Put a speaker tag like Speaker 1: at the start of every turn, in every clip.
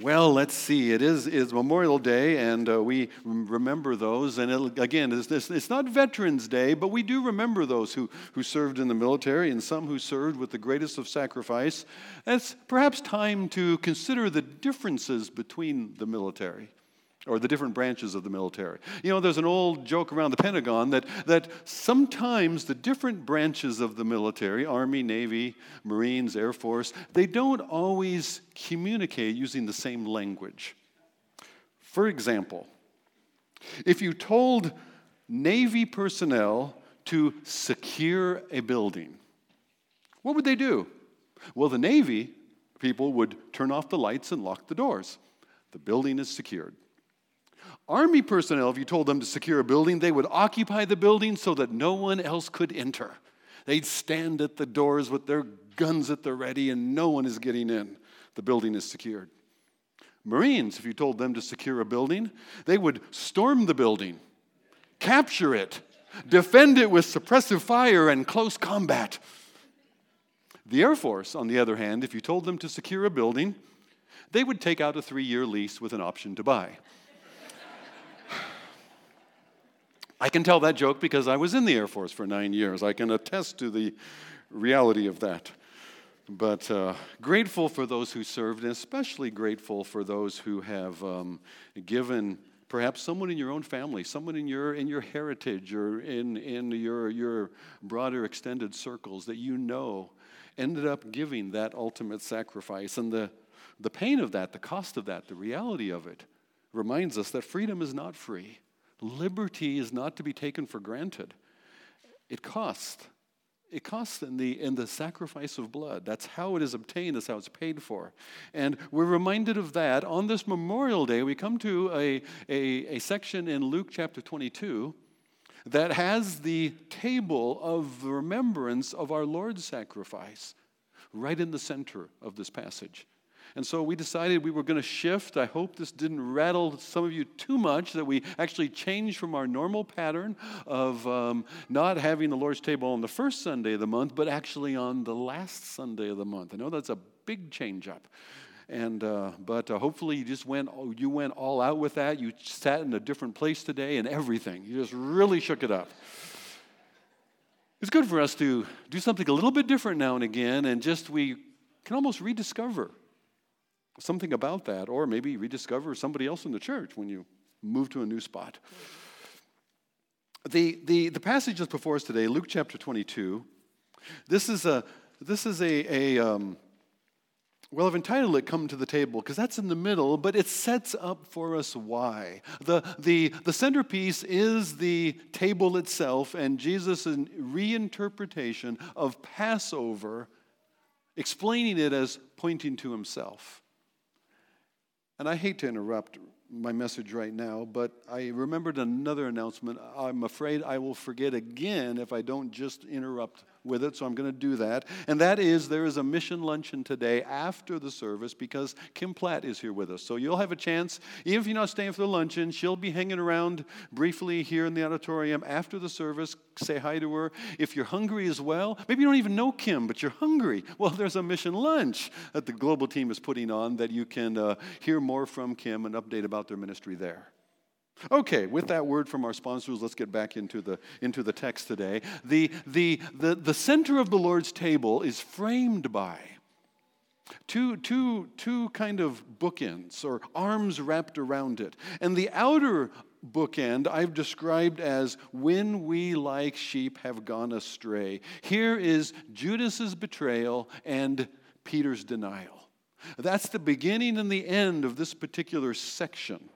Speaker 1: Well, let's see. It is, Memorial Day, and uh, we remember those. And again, it's, it's, not Veterans Day, but we do remember those who, who served in the military and some who served with the greatest of sacrifice. It's perhaps time to consider the differences between the military or the different branches of the military. You know, there's an old joke around the Pentagon that, that sometimes the different branches of the military, Army, Navy, Marines, Air Force, they don't always communicate using the same language. For example, if you told Navy personnel to secure a building, what would they do? Well, the Navy people would turn off the lights and lock the doors. The building is secured. Army personnel, if you told them to secure a building, they would occupy the building so that no one else could enter. They'd stand at the doors with their guns at the ready and no one is getting in. The building is secured. Marines, if you told them to secure a building, they would storm the building, capture it, defend it with suppressive fire and close combat. The Air Force, on the other hand, if you told them to secure a building, they would take out a three year lease with an option to buy. I can tell that joke because I was in the Air Force for nine years. I can attest to the reality of that. But uh, grateful for those who served, and especially grateful for those who have um, given perhaps someone in your own family, someone in your, in your heritage or in, in your, your broader extended circles that you know ended up giving that ultimate sacrifice. And the, the pain of that, the cost of that, the reality of it reminds us that freedom is not free. Liberty is not to be taken for granted. It costs. It costs in the, in the sacrifice of blood. That's how it is obtained, that's how it's paid for. And we're reminded of that. On this Memorial Day, we come to a, a, a section in Luke chapter 22 that has the table of remembrance of our Lord's sacrifice right in the center of this passage. And so we decided we were going to shift. I hope this didn't rattle some of you too much that we actually changed from our normal pattern of um, not having the Lord's table on the first Sunday of the month, but actually on the last Sunday of the month. I know that's a big change up. And uh, but uh, hopefully you just went you went all out with that. You sat in a different place today and everything. You just really shook it up. It's good for us to do something a little bit different now and again, and just we can almost rediscover something about that, or maybe rediscover somebody else in the church when you move to a new spot. The, the, the passage before us today, Luke chapter 22, this is a, this is a, a um, well, I've entitled it Come to the Table because that's in the middle, but it sets up for us why. The, the, the centerpiece is the table itself and Jesus' reinterpretation of Passover, explaining it as pointing to himself. And I hate to interrupt my message right now, but I remembered another announcement. I'm afraid I will forget again if I don't just interrupt with it, so I'm going to do that. And that is there is a mission luncheon today after the service because Kim Platt is here with us. So you'll have a chance, even if you're not staying for the luncheon, she'll be hanging around briefly here in the auditorium after the service. Say hi to her. If you're hungry as well, maybe you don't even know Kim, but you're hungry. Well, there's a mission lunch that the global team is putting on that you can uh, hear more from Kim and update about their ministry there. Okay, with that word from our sponsors, let's get back into the, into the text today. The, the, the, the center of the Lord's table is framed by two, two, two kind of bookends or arms wrapped around it. And the outer bookend I've described as when we like sheep have gone astray. Here is Judas's betrayal and Peter's denial. That's the beginning and the end of this particular section.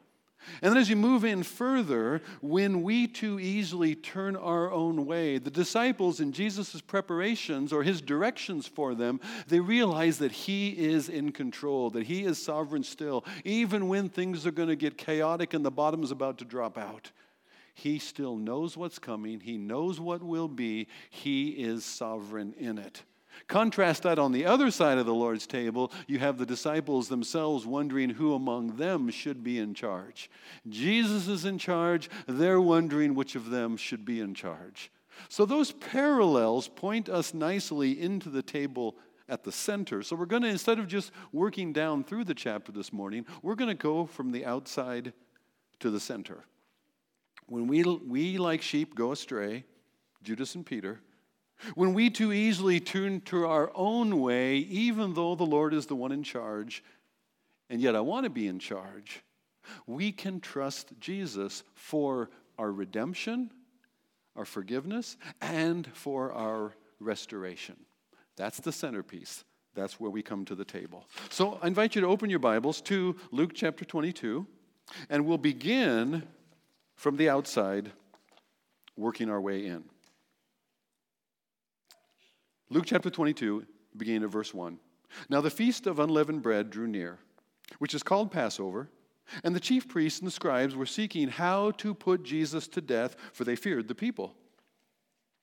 Speaker 1: And then as you move in further, when we too easily turn our own way, the disciples in Jesus' preparations or his directions for them, they realize that he is in control, that he is sovereign still. Even when things are going to get chaotic and the bottom is about to drop out, he still knows what's coming, he knows what will be, he is sovereign in it. Contrast that on the other side of the Lord's table, you have the disciples themselves wondering who among them should be in charge. Jesus is in charge, they're wondering which of them should be in charge. So those parallels point us nicely into the table at the center. So we're going to, instead of just working down through the chapter this morning, we're going to go from the outside to the center. When we, we like sheep, go astray, Judas and Peter, when we too easily turn to our own way, even though the Lord is the one in charge, and yet I want to be in charge, we can trust Jesus for our redemption, our forgiveness, and for our restoration. That's the centerpiece. That's where we come to the table. So I invite you to open your Bibles to Luke chapter 22, and we'll begin from the outside, working our way in. Luke chapter 22, beginning at verse 1. Now the feast of unleavened bread drew near, which is called Passover. And the chief priests and the scribes were seeking how to put Jesus to death, for they feared the people.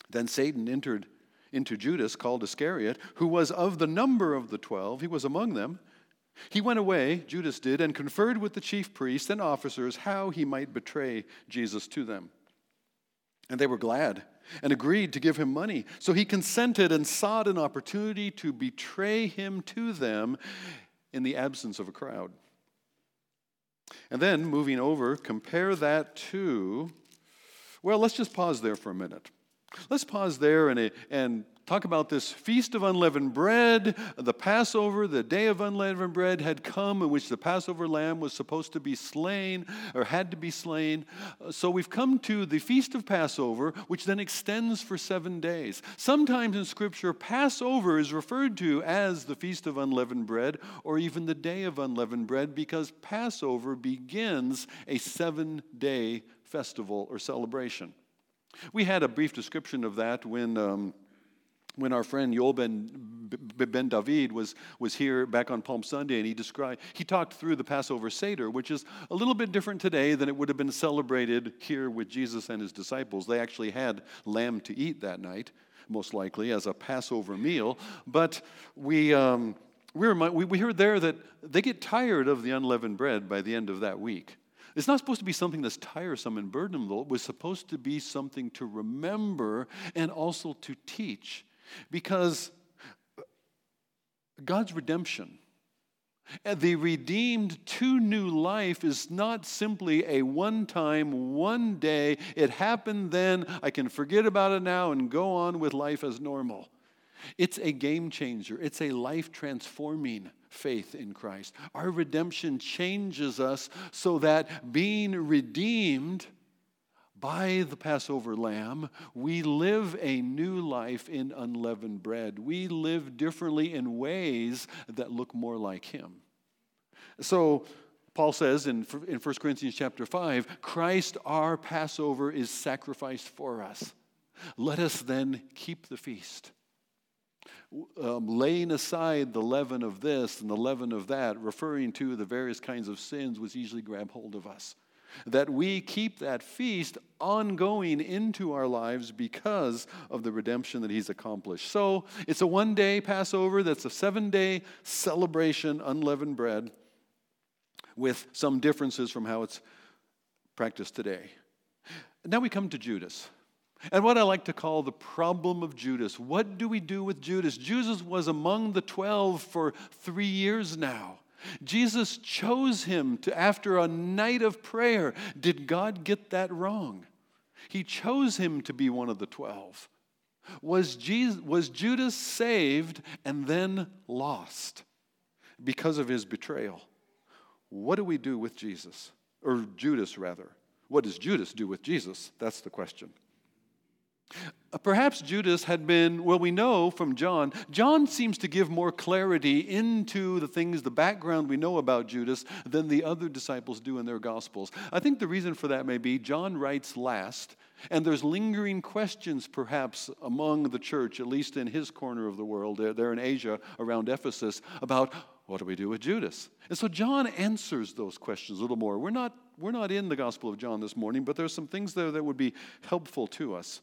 Speaker 1: Then Satan entered into Judas, called Iscariot, who was of the number of the twelve. He was among them. He went away, Judas did, and conferred with the chief priests and officers how he might betray Jesus to them. And they were glad and agreed to give him money. So he consented and sought an opportunity to betray him to them in the absence of a crowd. And then moving over, compare that to, well, let's just pause there for a minute. Let's pause there and, and talk about this feast of unleavened bread. The Passover, the day of unleavened bread had come in which the Passover lamb was supposed to be slain or had to be slain. So we've come to the feast of Passover, which then extends for seven days. Sometimes in Scripture, Passover is referred to as the feast of unleavened bread or even the day of unleavened bread because Passover begins a seven day festival or celebration. We had a brief description of that when. Um, when our friend Yoel Ben, ben David was, was here back on Palm Sunday, and he described, he talked through the Passover Seder, which is a little bit different today than it would have been celebrated here with Jesus and his disciples. They actually had lamb to eat that night, most likely, as a Passover meal. But we, um, we, we, we heard there that they get tired of the unleavened bread by the end of that week. It's not supposed to be something that's tiresome and burdensome, It was supposed to be something to remember and also to teach. Because God's redemption, the redeemed to new life is not simply a one time, one day, it happened then, I can forget about it now and go on with life as normal. It's a game changer, it's a life transforming faith in Christ. Our redemption changes us so that being redeemed by the Passover lamb, we live a new life in unleavened bread. We live differently in ways that look more like him. So, Paul says in, in 1 Corinthians chapter 5 Christ our Passover is sacrificed for us. Let us then keep the feast. Um, laying aside the leaven of this and the leaven of that, referring to the various kinds of sins which easily grab hold of us that we keep that feast ongoing into our lives because of the redemption that He's accomplished. So it's a one day Passover that's a seven day celebration, unleavened bread, with some differences from how it's practiced today. Now we come to Judas. And what I like to call the problem of Judas. What do we do with Judas? Judas was among the 12 for three years now. Jesus chose him to after a night of prayer. Did God get that wrong? He chose him to be one of the 12. Was, Jesus, was Judas saved and then lost because of his betrayal? What do we do with Jesus? Or Judas, rather. What does Judas do with Jesus? That's the question. Perhaps Judas had been, well, we know from John, John seems to give more clarity into the things, the background we know about Judas than the other disciples do in their Gospels. I think the reason for that may be John writes last, and there's lingering questions perhaps among the church, at least in his corner of the world, there in Asia around Ephesus, about what do we do with Judas? And so John answers those questions a little more. We're not, we're not in the Gospel of John this morning, but there's some things there that would be helpful to us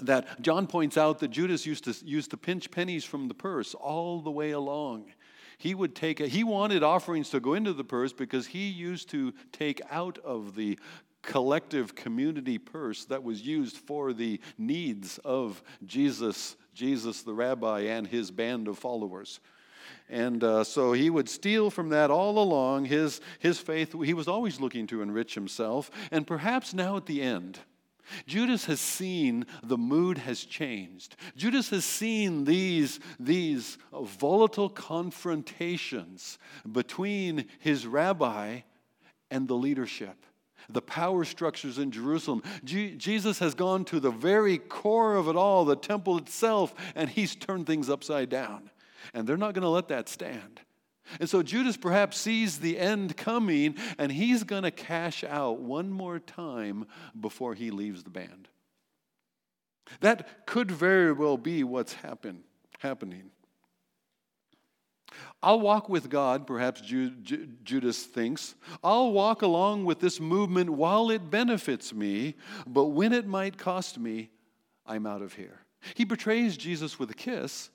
Speaker 1: that John points out that Judas used to, used to pinch pennies from the purse all the way along. He would take a, he wanted offerings to go into the purse because he used to take out of the collective community purse that was used for the needs of Jesus, Jesus the rabbi, and his band of followers. And uh, so he would steal from that all along. His, his faith, he was always looking to enrich himself. And perhaps now at the end, Judas has seen the mood has changed. Judas has seen these, these volatile confrontations between his rabbi and the leadership, the power structures in Jerusalem. Je- Jesus has gone to the very core of it all, the temple itself, and he's turned things upside down and they're not going to let that stand. And so Judas perhaps sees the end coming, and he's going to cash out one more time before he leaves the band. That could very well be what's happen, happening. I'll walk with God, perhaps Ju- Ju- Judas thinks. I'll walk along with this movement while it benefits me, but when it might cost me, I'm out of here. He betrays Jesus with a kiss,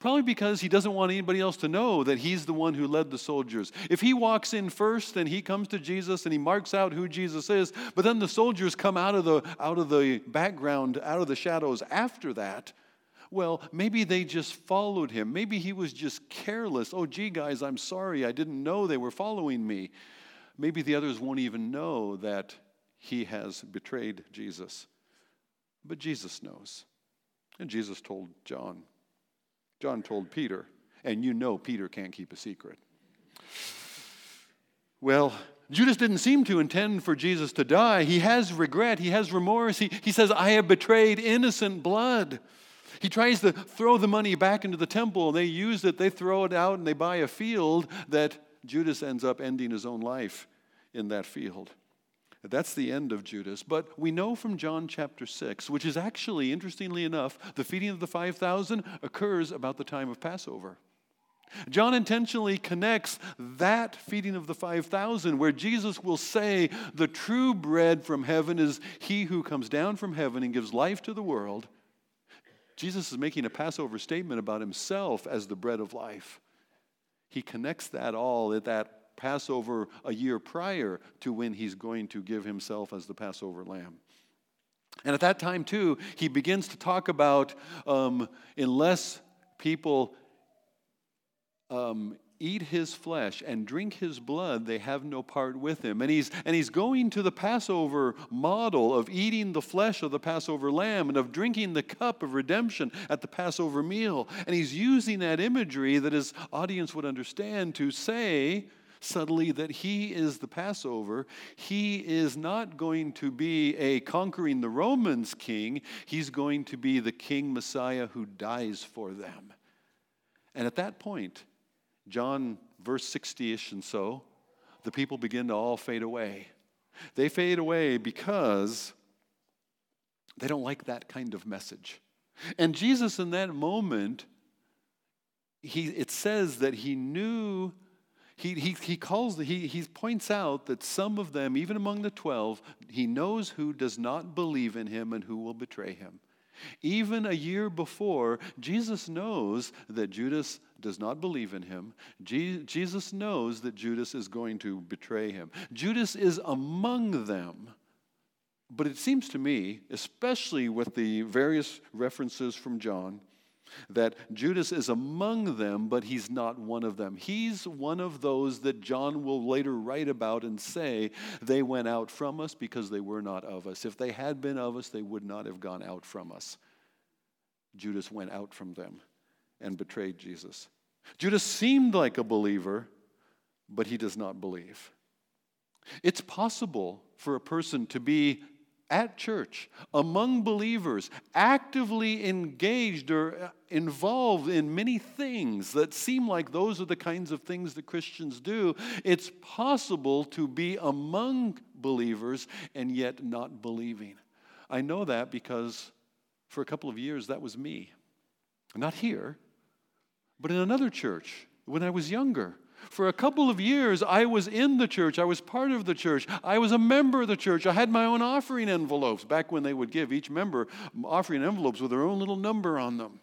Speaker 1: Probably because he doesn't want anybody else to know that he's the one who led the soldiers. If he walks in first and he comes to Jesus and he marks out who Jesus is, but then the soldiers come out of the, out of the background, out of the shadows after that, well, maybe they just followed him. Maybe he was just careless. Oh, gee, guys, I'm sorry. I didn't know they were following me. Maybe the others won't even know that he has betrayed Jesus. But Jesus knows. And Jesus told John. John told Peter, and you know Peter can't keep a secret. Well, Judas didn't seem to intend for Jesus to die. He has regret, he has remorse. He, he says, I have betrayed innocent blood. He tries to throw the money back into the temple. And they use it, they throw it out, and they buy a field that Judas ends up ending his own life in that field. That's the end of Judas. But we know from John chapter 6, which is actually, interestingly enough, the feeding of the 5,000 occurs about the time of Passover. John intentionally connects that feeding of the 5,000, where Jesus will say, The true bread from heaven is he who comes down from heaven and gives life to the world. Jesus is making a Passover statement about himself as the bread of life. He connects that all at that Passover a year prior to when he's going to give himself as the Passover lamb. And at that time, too, he begins to talk about um, unless people um, eat his flesh and drink his blood, they have no part with him. And he's, and he's going to the Passover model of eating the flesh of the Passover lamb and of drinking the cup of redemption at the Passover meal. And he's using that imagery that his audience would understand to say, subtly that he is the Passover. He is not going to be a conquering the Romans king, he's going to be the king Messiah who dies for them. And at that point, John, verse 60 ish and so, the people begin to all fade away. They fade away because they don't like that kind of message. And Jesus, in that moment, he, it says that he knew he, he, he calls, he, he points out that some of them, even among the 12, he knows who does not believe in him and who will betray him. Even a year before, Jesus knows that Judas does not believe in him. Je- Jesus knows that Judas is going to betray him. Judas is among them. But it seems to me, especially with the various references from John, that Judas is among them, but he's not one of them. He's one of those that John will later write about and say, they went out from us because they were not of us. If they had been of us, they would not have gone out from us. Judas went out from them and betrayed Jesus. Judas seemed like a believer, but he does not believe. It's possible for a person to be at church, among believers, actively engaged or uh, involved in many things that seem like those are the kinds of things that Christians do, it's possible to be among believers and yet not believing. I know that because for a couple of years that was me. Not here, but in another church when I was younger. For a couple of years, I was in the church. I was part of the church. I was a member of the church. I had my own offering envelopes back when they would give each member offering envelopes with their own little number on them.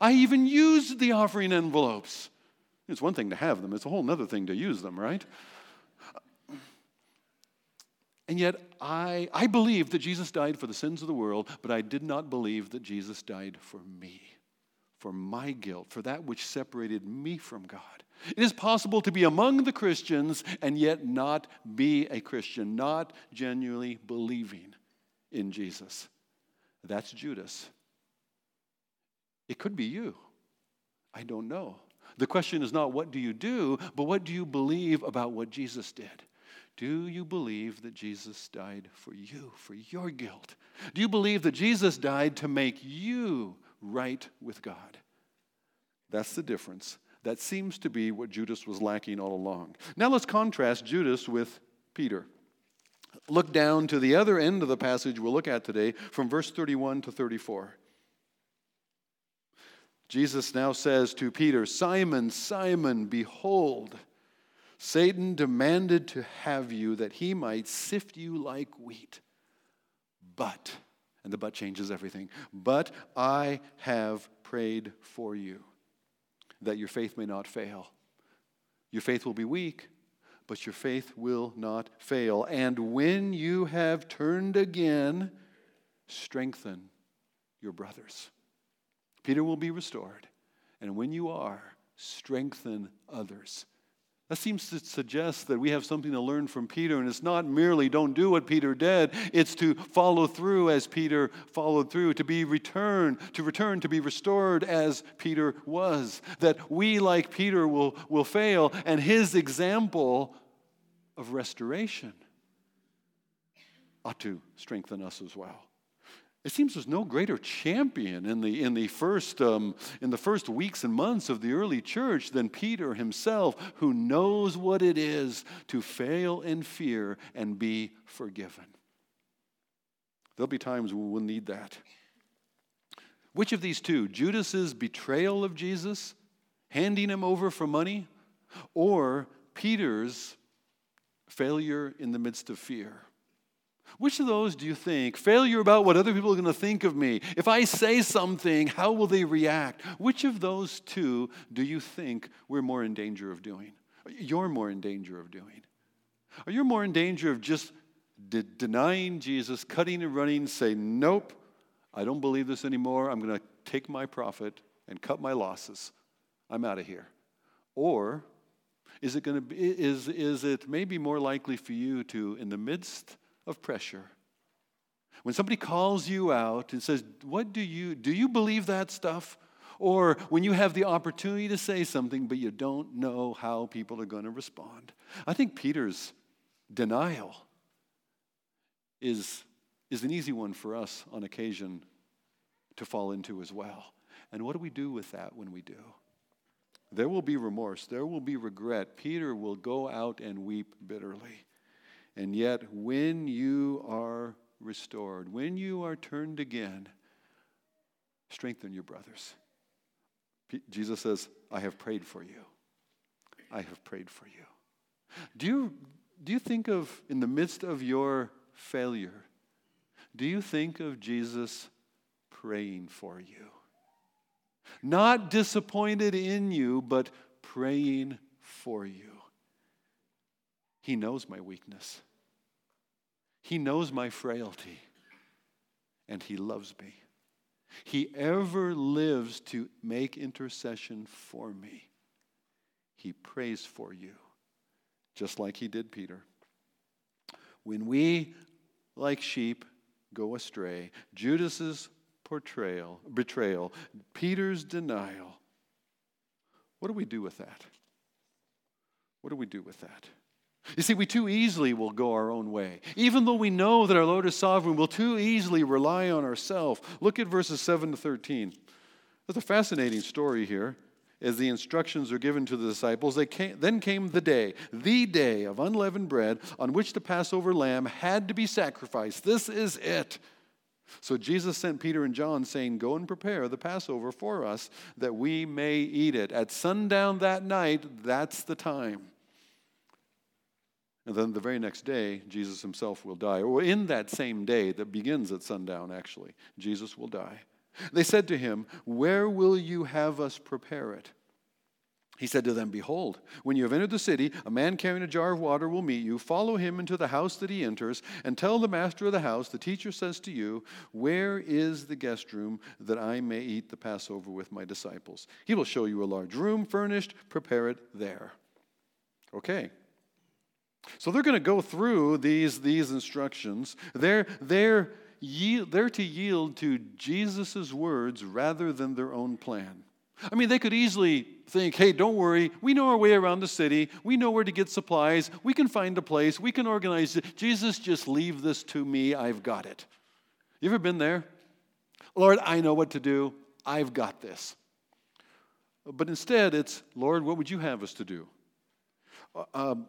Speaker 1: I even used the offering envelopes. It's one thing to have them, it's a whole other thing to use them, right? And yet, I, I believed that Jesus died for the sins of the world, but I did not believe that Jesus died for me, for my guilt, for that which separated me from God. It is possible to be among the Christians and yet not be a Christian, not genuinely believing in Jesus. That's Judas. It could be you. I don't know. The question is not what do you do, but what do you believe about what Jesus did? Do you believe that Jesus died for you, for your guilt? Do you believe that Jesus died to make you right with God? That's the difference. That seems to be what Judas was lacking all along. Now let's contrast Judas with Peter. Look down to the other end of the passage we'll look at today from verse 31 to 34. Jesus now says to Peter, Simon, Simon, behold, Satan demanded to have you that he might sift you like wheat. But, and the but changes everything, but I have prayed for you that your faith may not fail. Your faith will be weak, but your faith will not fail. And when you have turned again, strengthen your brothers. Peter will be restored. And when you are, strengthen others. That seems to suggest that we have something to learn from Peter, and it's not merely don't do what Peter did, it's to follow through as Peter followed through, to be returned, to return, to be restored as Peter was. That we, like Peter, will, will fail, and his example of restoration ought to strengthen us as well. It seems there's no greater champion in the, in, the first, um, in the first weeks and months of the early church than Peter himself, who knows what it is to fail in fear and be forgiven. There'll be times when we'll need that. Which of these two, Judas's betrayal of Jesus, handing him over for money, or Peter's failure in the midst of fear? Which of those do you think? Failure about what other people are going to think of me. If I say something, how will they react? Which of those two do you think we're more in danger of doing? You're more in danger of doing. Are you more in danger of just de- denying Jesus, cutting and running, say, nope, I don't believe this anymore. I'm going to take my profit and cut my losses. I'm out of here. Or is it going to be, is, is it maybe more likely for you to, in the midst of pressure. When somebody calls you out and says, What do you do you believe that stuff? Or when you have the opportunity to say something, but you don't know how people are going to respond. I think Peter's denial is, is an easy one for us on occasion to fall into as well. And what do we do with that when we do? There will be remorse, there will be regret. Peter will go out and weep bitterly. And yet, when you are restored, when you are turned again, strengthen your brothers. P- Jesus says, I have prayed for you. I have prayed for you. Do you, do you think of, in the midst of your failure, do you think of Jesus praying for you? Not disappointed in you, but praying for you. He knows my weakness. He knows my frailty. And He loves me. He ever lives to make intercession for me. He prays for you, just like He did Peter. When we, like sheep, go astray, Judas's portrayal, betrayal, Peter's denial, what do we do with that? What do we do with that? You see, we too easily will go our own way. Even though we know that our Lord is sovereign, we'll too easily rely on ourselves. Look at verses 7 to 13. There's a fascinating story here. As the instructions are given to the disciples, they came, then came the day, the day of unleavened bread, on which the Passover lamb had to be sacrificed. This is it. So Jesus sent Peter and John, saying, Go and prepare the Passover for us, that we may eat it. At sundown that night, that's the time. And then the very next day, Jesus himself will die. Or in that same day that begins at sundown, actually, Jesus will die. They said to him, Where will you have us prepare it? He said to them, Behold, when you have entered the city, a man carrying a jar of water will meet you. Follow him into the house that he enters, and tell the master of the house, The teacher says to you, Where is the guest room that I may eat the Passover with my disciples? He will show you a large room furnished. Prepare it there. Okay. So they're going to go through these, these instructions. They're, they're, they're to yield to Jesus' words rather than their own plan. I mean, they could easily think, hey, don't worry, we know our way around the city, we know where to get supplies, we can find a place, we can organize it. Jesus, just leave this to me, I've got it. You ever been there? Lord, I know what to do, I've got this. But instead, it's, Lord, what would you have us to do? Uh, um,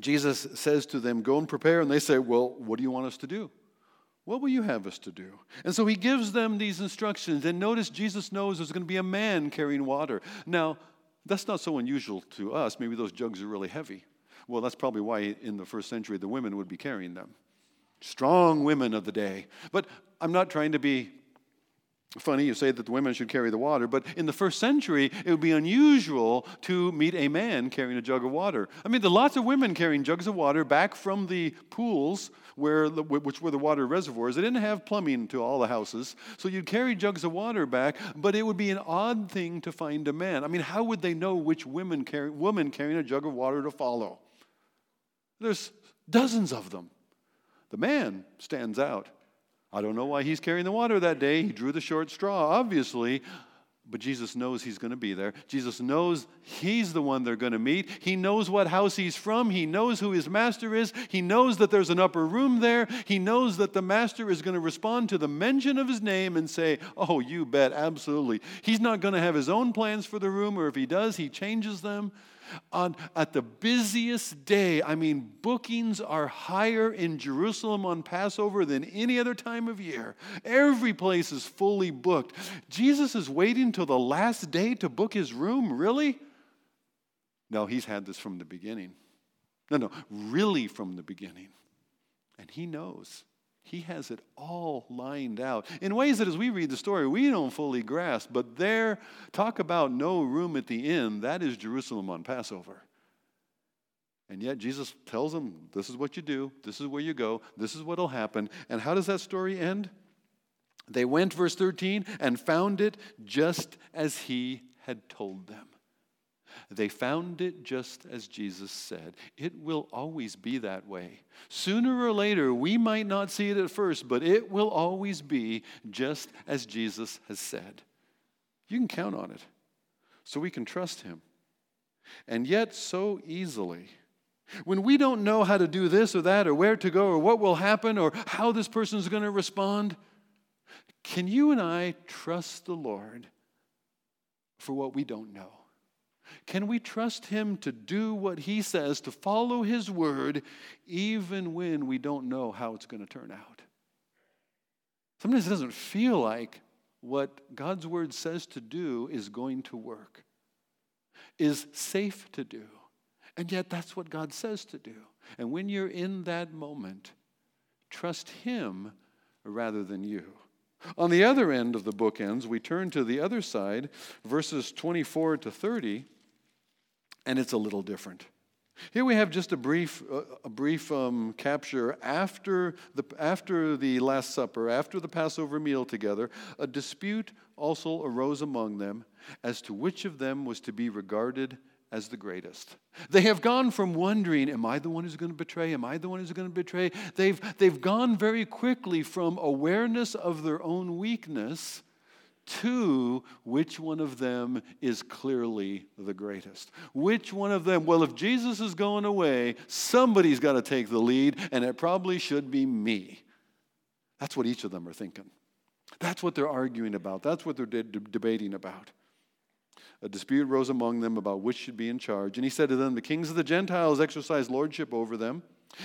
Speaker 1: Jesus says to them, Go and prepare. And they say, Well, what do you want us to do? What will you have us to do? And so he gives them these instructions. And notice Jesus knows there's going to be a man carrying water. Now, that's not so unusual to us. Maybe those jugs are really heavy. Well, that's probably why in the first century the women would be carrying them. Strong women of the day. But I'm not trying to be Funny, you say that the women should carry the water, but in the first century, it would be unusual to meet a man carrying a jug of water. I mean, there are lots of women carrying jugs of water back from the pools, where the, which were the water reservoirs. They didn't have plumbing to all the houses, so you'd carry jugs of water back, but it would be an odd thing to find a man. I mean, how would they know which women carry, woman carrying a jug of water to follow? There's dozens of them. The man stands out. I don't know why he's carrying the water that day. He drew the short straw, obviously, but Jesus knows he's going to be there. Jesus knows he's the one they're going to meet. He knows what house he's from. He knows who his master is. He knows that there's an upper room there. He knows that the master is going to respond to the mention of his name and say, Oh, you bet, absolutely. He's not going to have his own plans for the room, or if he does, he changes them on, at the busiest day, I mean, bookings are higher in Jerusalem on Passover than any other time of year. Every place is fully booked. Jesus is waiting till the last day to book his room? Really? No, he's had this from the beginning. No, no, really from the beginning. And he knows. He has it all lined out in ways that, as we read the story, we don't fully grasp. But there, talk about no room at the inn, that is Jerusalem on Passover. And yet, Jesus tells them, This is what you do, this is where you go, this is what will happen. And how does that story end? They went, verse 13, and found it just as he had told them. They found it just as Jesus said. It will always be that way. Sooner or later, we might not see it at first, but it will always be just as Jesus has said. You can count on it, so we can trust Him. And yet, so easily, when we don't know how to do this or that, or where to go, or what will happen, or how this person is going to respond, can you and I trust the Lord for what we don't know? Can we trust Him to do what He says, to follow His word, even when we don't know how it's going to turn out? Sometimes it doesn't feel like what God's word says to do is going to work, is safe to do. And yet, that's what God says to do. And when you're in that moment, trust Him rather than you. On the other end of the bookends, we turn to the other side, verses 24 to 30 and it's a little different. Here we have just a brief, uh, a brief um, capture after the, after the Last Supper, after the Passover meal together. A dispute also arose among them as to which of them was to be regarded as the greatest. They have gone from wondering, Am I the one who's going to betray? Am I the one who's going to betray? They've, they've gone very quickly from awareness of their own weakness to which one of them is clearly the greatest. Which one of them? Well, if Jesus is going away, somebody's got to take the lead, and it probably should be me. That's what each of them are thinking. That's what they're arguing about. That's what they're de- debating about. A dispute rose among them about which should be in charge. And he said to them, The kings of the Gentiles exercise lordship over them,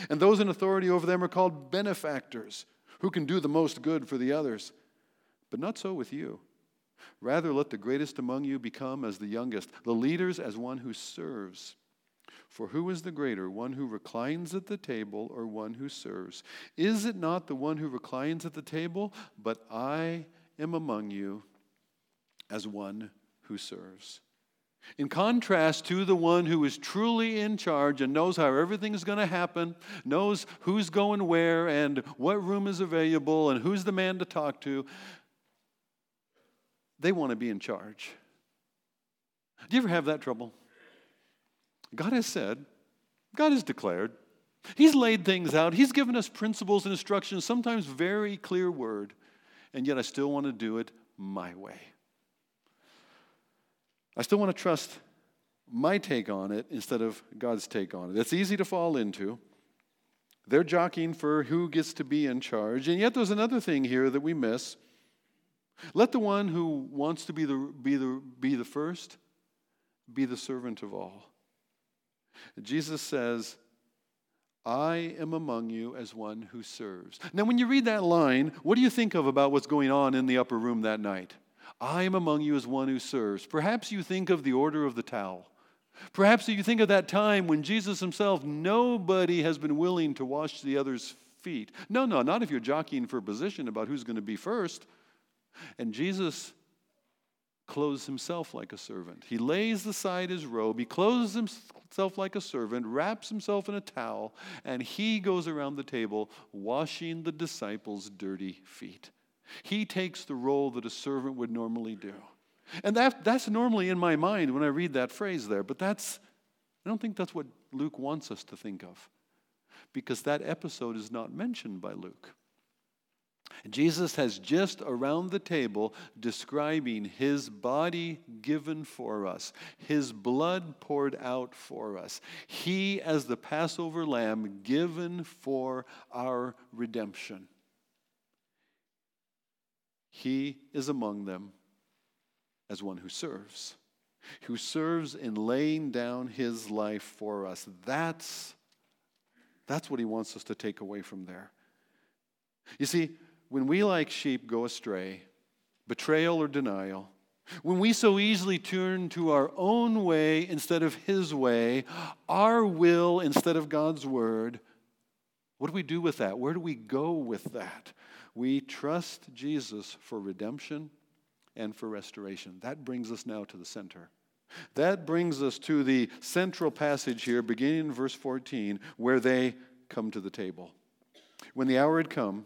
Speaker 1: and those in authority over them are called benefactors, who can do the most good for the others. But not so with you. Rather, let the greatest among you become as the youngest, the leaders as one who serves. For who is the greater, one who reclines at the table or one who serves? Is it not the one who reclines at the table? But I am among you as one who serves. In contrast to the one who is truly in charge and knows how everything is going to happen, knows who's going where and what room is available and who's the man to talk to, they want to be in charge. Do you ever have that trouble? God has said, God has declared, He's laid things out, He's given us principles and instructions, sometimes very clear word, and yet I still want to do it my way. I still want to trust my take on it instead of God's take on it. It's easy to fall into. They're jockeying for who gets to be in charge. And yet there's another thing here that we miss. Let the one who wants to be the, be the, be the first be the servant of all. Jesus says, I am among you as one who serves. Now, when you read that line, what do you think of about what's going on in the upper room that night? I am among you as one who serves. Perhaps you think of the order of the towel. Perhaps you think of that time when Jesus himself, nobody has been willing to wash the other's feet. No, no, not if you're jockeying for position about who's going to be first. And Jesus clothes himself like a servant. He lays aside his robe, he clothes himself like a servant, wraps himself in a towel, and he goes around the table washing the disciples' dirty feet. He takes the role that a servant would normally do. And that, that's normally in my mind when I read that phrase there, but that's, I don't think that's what Luke wants us to think of because that episode is not mentioned by Luke. Jesus has just around the table describing his body given for us, his blood poured out for us, he as the Passover lamb given for our redemption. He is among them as one who serves, who serves in laying down his life for us. That's, that's what he wants us to take away from there. You see, when we, like sheep, go astray, betrayal or denial, when we so easily turn to our own way instead of His way, our will instead of God's word, what do we do with that? Where do we go with that? We trust Jesus for redemption and for restoration. That brings us now to the center. That brings us to the central passage here, beginning in verse 14, where they come to the table. When the hour had come,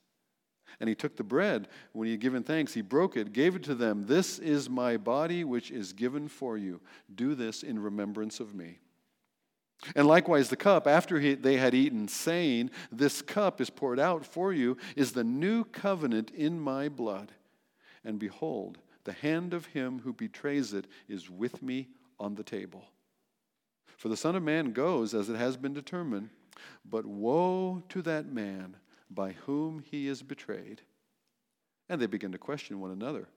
Speaker 1: And he took the bread. When he had given thanks, he broke it, gave it to them. This is my body, which is given for you. Do this in remembrance of me. And likewise, the cup, after he, they had eaten, saying, This cup is poured out for you, is the new covenant in my blood. And behold, the hand of him who betrays it is with me on the table. For the Son of Man goes as it has been determined, but woe to that man by whom he is betrayed. And they begin to question one another.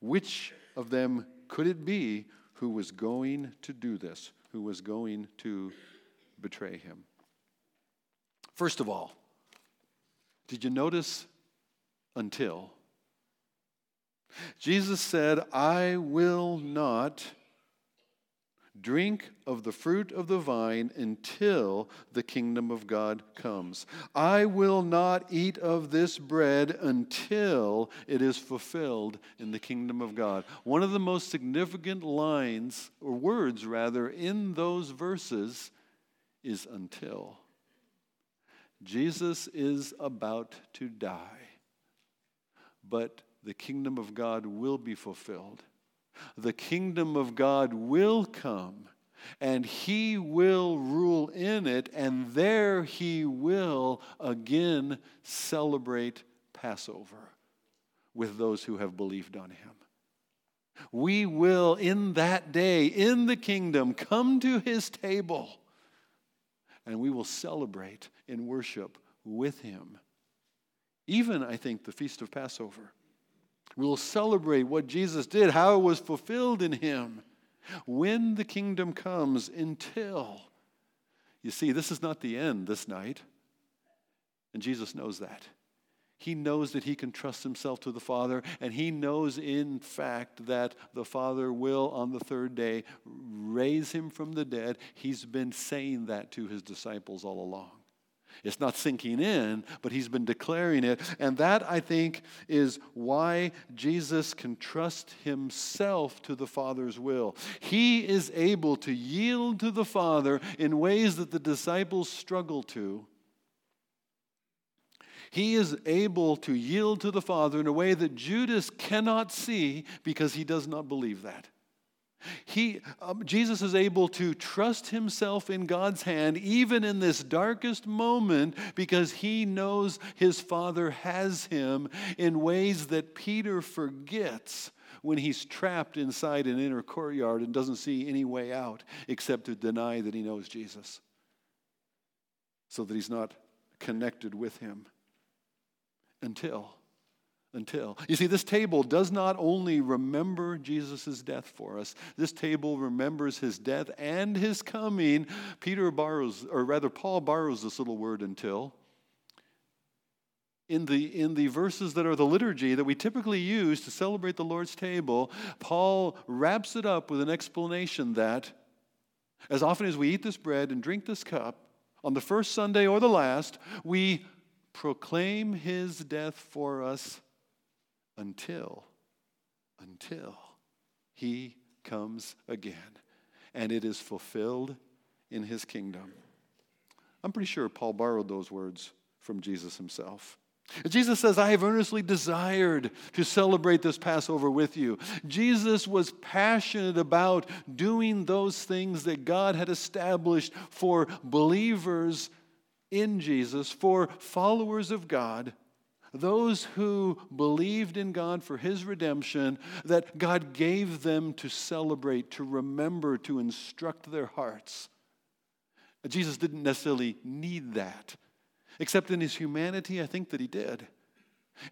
Speaker 1: Which of them could it be who was going to do this, who was going to betray him? First of all, did you notice until? Jesus said, I will not drink of the fruit of the vine until the kingdom of God comes. I will not eat of this bread until it is fulfilled in the kingdom of God. One of the most significant lines, or words rather, in those verses is until. Jesus is about to die, but the kingdom of God will be fulfilled. The kingdom of God will come, and he will rule in it, and there he will again celebrate Passover with those who have believed on him. We will, in that day, in the kingdom, come to his table, and we will celebrate in worship with him. Even, I think, the Feast of Passover. We will celebrate what Jesus did, how it was fulfilled in him. When the kingdom comes, until. You see, this is not the end this night. And Jesus knows that. He knows that he can trust himself to the Father, and he knows, in fact, that the Father will, on the third day, raise him from the dead. He's been saying that to his disciples all along. It's not sinking in, but he's been declaring it. And that, I think, is why Jesus can trust himself to the Father's will. He is able to yield to the Father in ways that the disciples struggle to he is able to yield to the Father in a way that Judas cannot see because he does not believe that. He, um, Jesus is able to trust himself in God's hand even in this darkest moment because he knows his Father has him in ways that Peter forgets when he's trapped inside an inner courtyard and doesn't see any way out except to deny that he knows Jesus so that he's not connected with him until until. You see, this table does not only remember Jesus' death for us, this table remembers his death and his coming. Peter borrows, or rather, Paul borrows this little word until. In the, in the verses that are the liturgy that we typically use to celebrate the Lord's table, Paul wraps it up with an explanation that as often as we eat this bread and drink this cup, on the first Sunday or the last, we proclaim his death for us until, until he comes again and it is fulfilled in his kingdom. I'm pretty sure Paul borrowed those words from Jesus himself. Jesus says, I have earnestly desired to celebrate this Passover with you. Jesus was passionate about doing those things that God had established for believers in Jesus for followers of God, those who believed in God for his redemption, that God gave them to celebrate, to remember, to instruct their hearts. Jesus didn't necessarily need that, except in his humanity, I think that he did.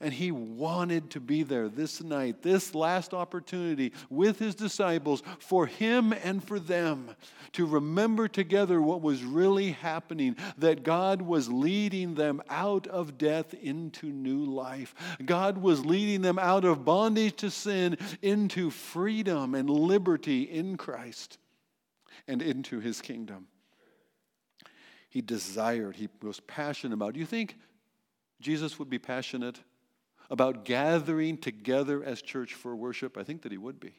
Speaker 1: And he wanted to be there this night, this last opportunity with his disciples for him and for them to remember together what was really happening that God was leading them out of death into new life. God was leading them out of bondage to sin into freedom and liberty in Christ and into his kingdom. He desired, he was passionate about. Do you think Jesus would be passionate about gathering together as church for worship? I think that he would be.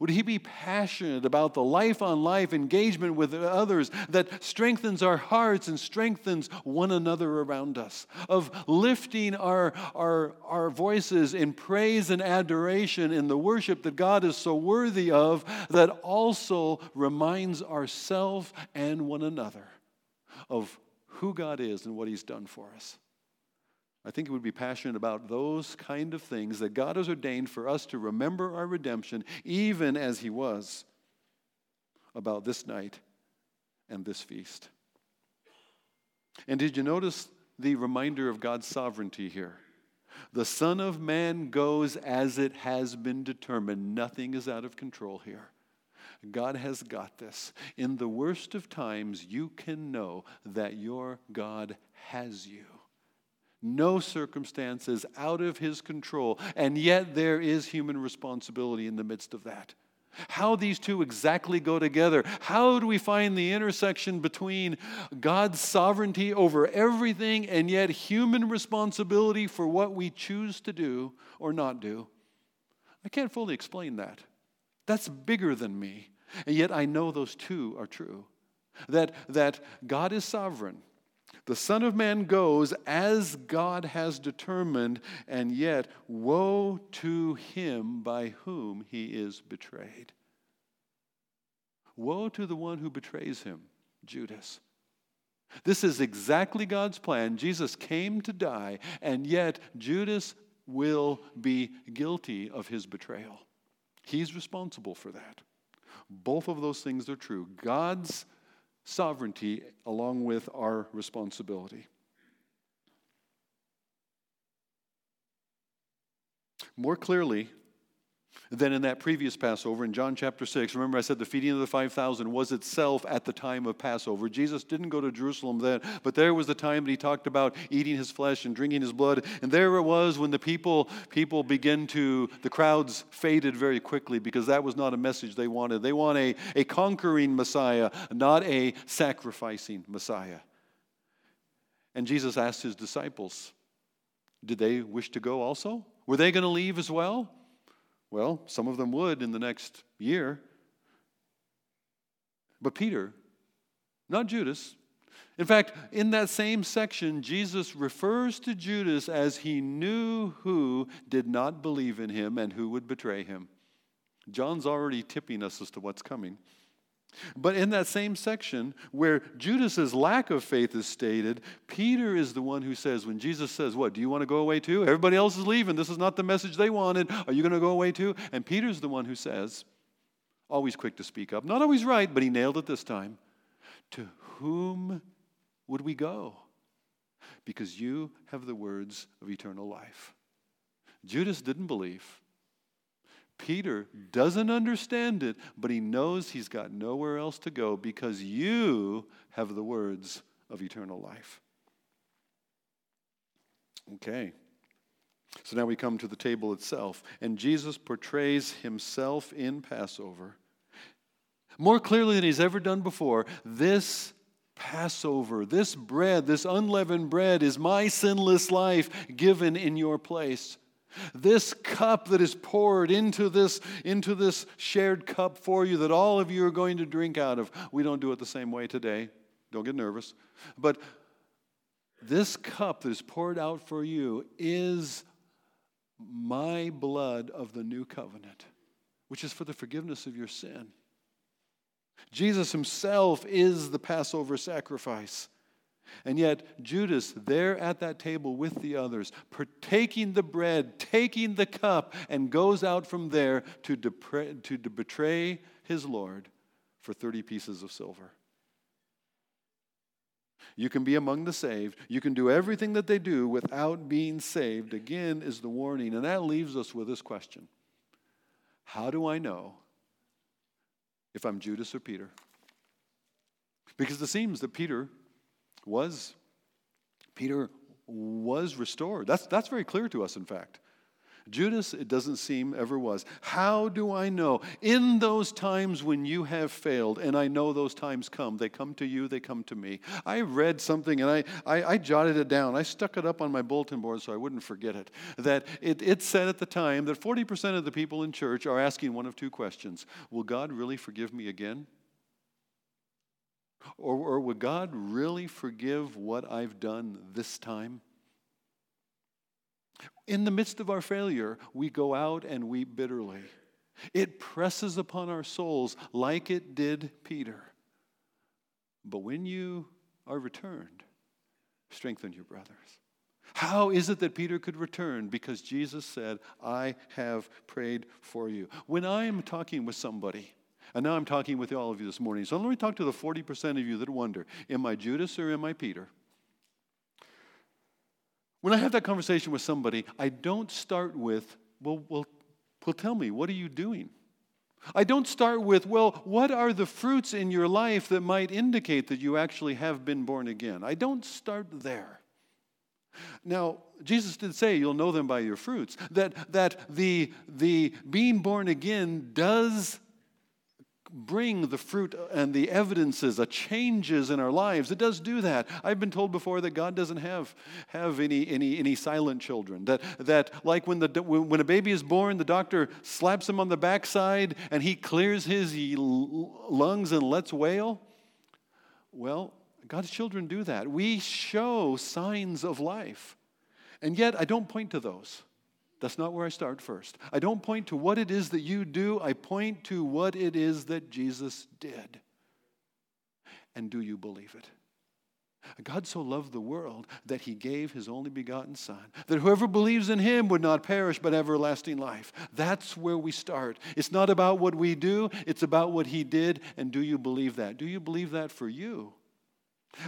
Speaker 1: Would he be passionate about the life on life engagement with others that strengthens our hearts and strengthens one another around us? Of lifting our, our, our voices in praise and adoration in the worship that God is so worthy of, that also reminds ourselves and one another of who God is and what he's done for us. I think it would be passionate about those kind of things that God has ordained for us to remember our redemption, even as He was about this night and this feast. And did you notice the reminder of God's sovereignty here? The Son of Man goes as it has been determined. Nothing is out of control here. God has got this. In the worst of times, you can know that your God has you no circumstances out of his control, and yet there is human responsibility in the midst of that. How these two exactly go together. How do we find the intersection between God's sovereignty over everything and yet human responsibility for what we choose to do or not do? I can't fully explain that. That's bigger than me. And yet I know those two are true. That, that God is sovereign the Son of Man goes as God has determined, and yet woe to him by whom he is betrayed. Woe to the one who betrays him, Judas. This is exactly God's plan. Jesus came to die, and yet Judas will be guilty of his betrayal. He's responsible for that. Both of those things are true. God's sovereignty along with our responsibility. More clearly, Then in that previous Passover in John chapter 6, remember I said the feeding of the 5,000 was itself at the time of Passover. Jesus didn't go to Jerusalem then, but there was the time that he talked about eating his flesh and drinking his blood. And there it was when the people, people began to, the crowds faded very quickly because that was not a message they wanted. They want a, a conquering Messiah, not a sacrificing Messiah. And Jesus asked his disciples, did they wish to go also? Were they going to leave as well? Well, some of them would in the next year. But Peter, not Judas. In fact, in that same section, Jesus refers to Judas as he knew who did not believe in him and who would betray him. John's already tipping us as to what's coming. But in that same section where Judas's lack of faith is stated, Peter is the one who says, when Jesus says, What, do you want to go away too? Everybody else is leaving. This is not the message they wanted. Are you going to go away too? And Peter's the one who says, always quick to speak up, not always right, but he nailed it this time. To whom would we go? Because you have the words of eternal life. Judas didn't believe. Peter doesn't understand it, but he knows he's got nowhere else to go because you have the words of eternal life. Okay. So now we come to the table itself, and Jesus portrays himself in Passover more clearly than he's ever done before. This Passover, this bread, this unleavened bread, is my sinless life given in your place. This cup that is poured into this, into this shared cup for you that all of you are going to drink out of. We don't do it the same way today. Don't get nervous. But this cup that is poured out for you is my blood of the new covenant, which is for the forgiveness of your sin. Jesus himself is the Passover sacrifice. And yet, Judas, there at that table with the others, partaking the bread, taking the cup, and goes out from there to, depra- to betray his Lord for 30 pieces of silver. You can be among the saved. You can do everything that they do without being saved, again, is the warning. And that leaves us with this question How do I know if I'm Judas or Peter? Because it seems that Peter was. Peter was restored. That's, that's very clear to us, in fact. Judas, it doesn't seem, ever was. How do I know? In those times when you have failed, and I know those times come, they come to you, they come to me. I read something and I, I, I jotted it down. I stuck it up on my bulletin board so I wouldn't forget it. That it, it said at the time that 40% of the people in church are asking one of two questions Will God really forgive me again? Or, or would God really forgive what I've done this time? In the midst of our failure, we go out and weep bitterly. It presses upon our souls like it did Peter. But when you are returned, strengthen your brothers. How is it that Peter could return? Because Jesus said, I have prayed for you. When I am talking with somebody, and now I'm talking with all of you this morning. So let me talk to the 40% of you that wonder Am I Judas or am I Peter? When I have that conversation with somebody, I don't start with, well, well, well tell me, what are you doing? I don't start with, well, what are the fruits in your life that might indicate that you actually have been born again? I don't start there. Now, Jesus did say you'll know them by your fruits. That, that the, the being born again does bring the fruit and the evidences, the changes in our lives. It does do that. I've been told before that God doesn't have, have any, any, any silent children. That, that like when, the, when a baby is born, the doctor slaps him on the backside and he clears his lungs and lets wail. Well, God's children do that. We show signs of life. And yet, I don't point to those. That's not where I start first. I don't point to what it is that you do, I point to what it is that Jesus did. And do you believe it? God so loved the world that he gave his only begotten Son, that whoever believes in him would not perish but everlasting life. That's where we start. It's not about what we do, it's about what he did. And do you believe that? Do you believe that for you?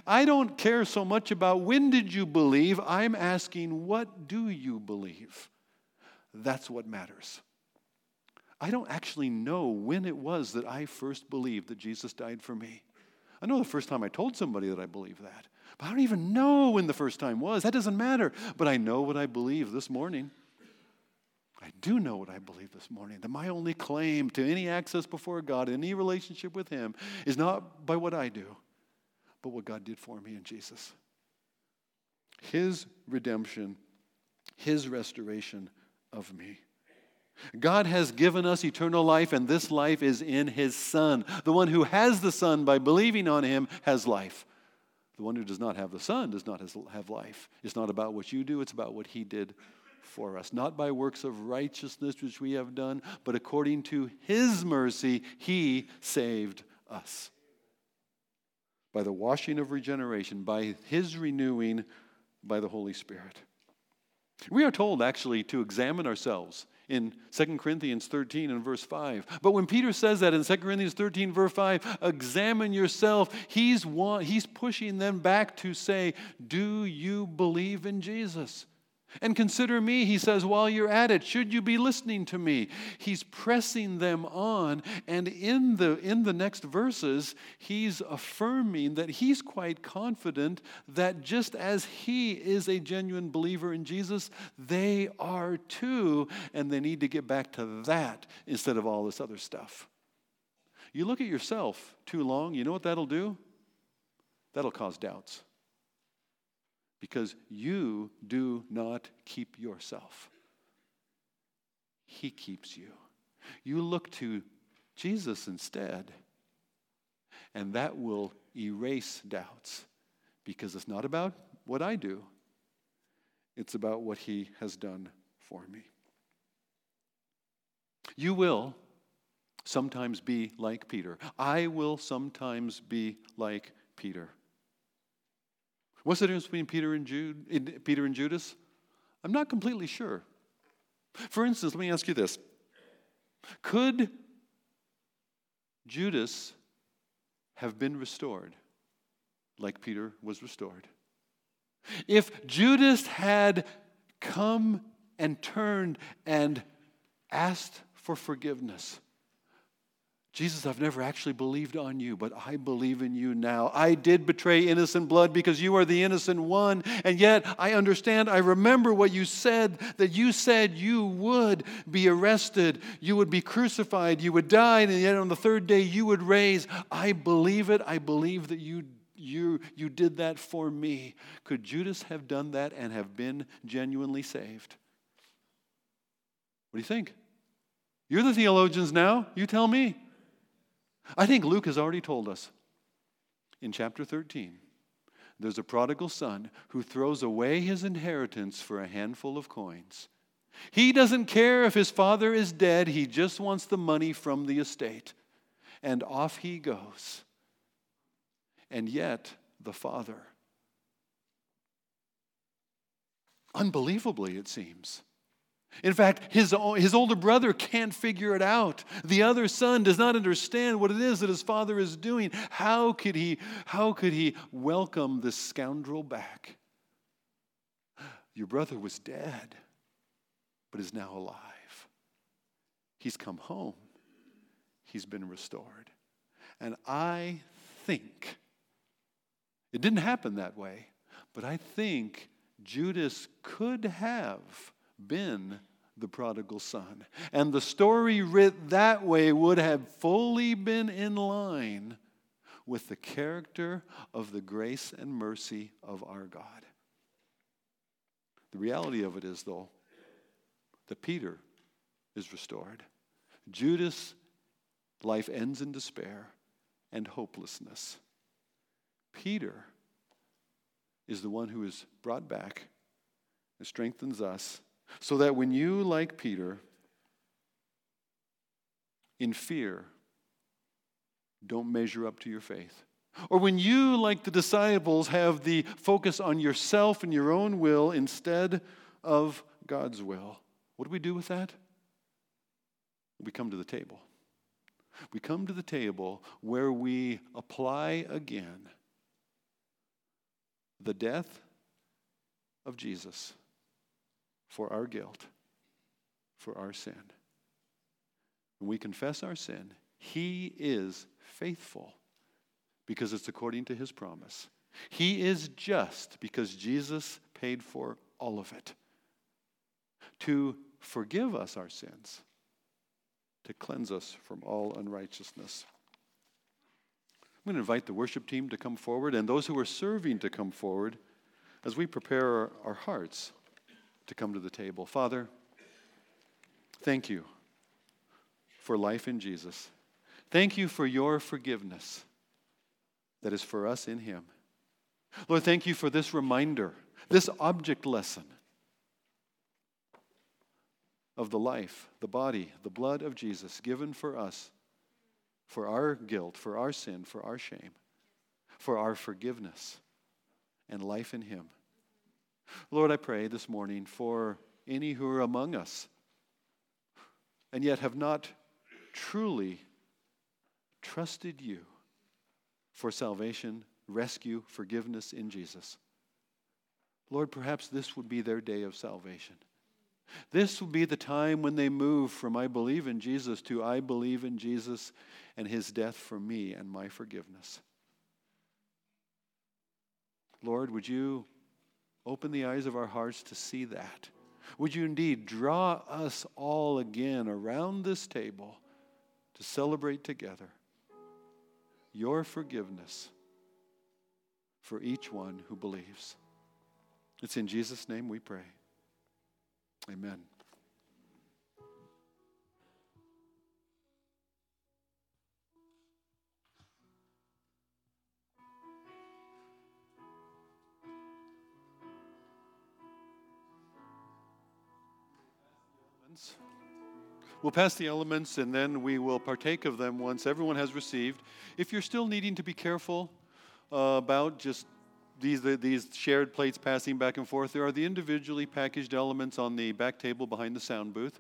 Speaker 1: I don't care so much about when did you believe. I'm asking, what do you believe? That's what matters. I don't actually know when it was that I first believed that Jesus died for me. I know the first time I told somebody that I believe that, but I don't even know when the first time was. That doesn't matter. But I know what I believe this morning. I do know what I believe this morning that my only claim to any access before God, any relationship with Him, is not by what I do, but what God did for me in Jesus. His redemption, His restoration of me. God has given us eternal life, and this life is in His Son. The one who has the Son by believing on Him has life. The one who does not have the Son does not have life. It's not about what you do, it's about what He did for us. Not by works of righteousness which we have done, but according to His mercy, He saved us. By the washing of regeneration, by His renewing, by the Holy Spirit. We are told actually to examine ourselves in 2 Corinthians 13 and verse 5. But when Peter says that in 2 Corinthians 13, verse 5, examine yourself, he's, he's pushing them back to say, Do you believe in Jesus? And consider me, he says, while you're at it. Should you be listening to me? He's pressing them on. And in the, in the next verses, he's affirming that he's quite confident that just as he is a genuine believer in Jesus, they are too. And they need to get back to that instead of all this other stuff. You look at yourself too long, you know what that'll do? That'll cause doubts because you do not keep yourself. He keeps you. You look to Jesus instead, and that will erase doubts because it's not about what I do, it's about what He has done for me. You will sometimes be like Peter. I will sometimes be like Peter. What's the difference between Peter and, Jude, Peter and Judas? I'm not completely sure. For instance, let me ask you this Could Judas have been restored like Peter was restored? If Judas had come and turned and asked for forgiveness, Jesus, I've never actually believed on you, but I believe in you now. I did betray innocent blood because you are the innocent one. And yet I understand, I remember what you said that you said you would be arrested, you would be crucified, you would die, and yet on the third day you would raise. I believe it. I believe that you, you, you did that for me. Could Judas have done that and have been genuinely saved? What do you think? You're the theologians now. You tell me. I think Luke has already told us in chapter 13 there's a prodigal son who throws away his inheritance for a handful of coins. He doesn't care if his father is dead, he just wants the money from the estate. And off he goes. And yet, the father, unbelievably, it seems, in fact, his, his older brother can't figure it out. The other son does not understand what it is that his father is doing. How could he, how could he welcome this scoundrel back? Your brother was dead, but is now alive. He's come home, he's been restored. And I think, it didn't happen that way, but I think Judas could have been the prodigal son. And the story writ that way would have fully been in line with the character of the grace and mercy of our God. The reality of it is, though, that Peter is restored. Judas' life ends in despair and hopelessness. Peter is the one who is brought back and strengthens us so that when you, like Peter, in fear, don't measure up to your faith, or when you, like the disciples, have the focus on yourself and your own will instead of God's will, what do we do with that? We come to the table. We come to the table where we apply again the death of Jesus for our guilt, for our sin. When we confess our sin, He is faithful because it's according to His promise. He is just because Jesus paid for all of it to forgive us our sins, to cleanse us from all unrighteousness. I'm going to invite the worship team to come forward and those who are serving to come forward as we prepare our hearts to come to the table. Father, thank you for life in Jesus. Thank you for your forgiveness that is for us in Him. Lord, thank you for this reminder, this object lesson of the life, the body, the blood of Jesus given for us, for our guilt, for our sin, for our shame, for our forgiveness and life in Him. Lord, I pray this morning for any who are among us and yet have not truly trusted you for salvation, rescue, forgiveness in Jesus. Lord, perhaps this would be their day of salvation. This will be the time when they move from I believe in Jesus to I believe in Jesus and his death for me and my forgiveness. Lord, would you open the eyes of our hearts to see that? Would you indeed draw us all again around this table to celebrate together your forgiveness for each one who believes? It's in Jesus' name we pray. Amen. We'll pass the elements and then we will partake of them once everyone has received. If you're still needing to be careful uh, about just these, these shared plates passing back and forth, there are the individually packaged elements on the back table behind the sound booth.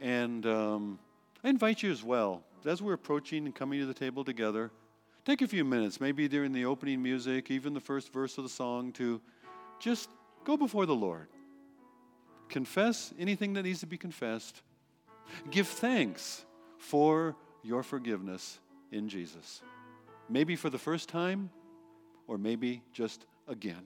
Speaker 1: And um, I invite you as well, as we're approaching and coming to the table together, take a few minutes, maybe during the opening music, even the first verse of the song, to just go before the Lord. Confess anything that needs to be confessed. Give thanks for your forgiveness in Jesus. Maybe for the first time, or maybe just again.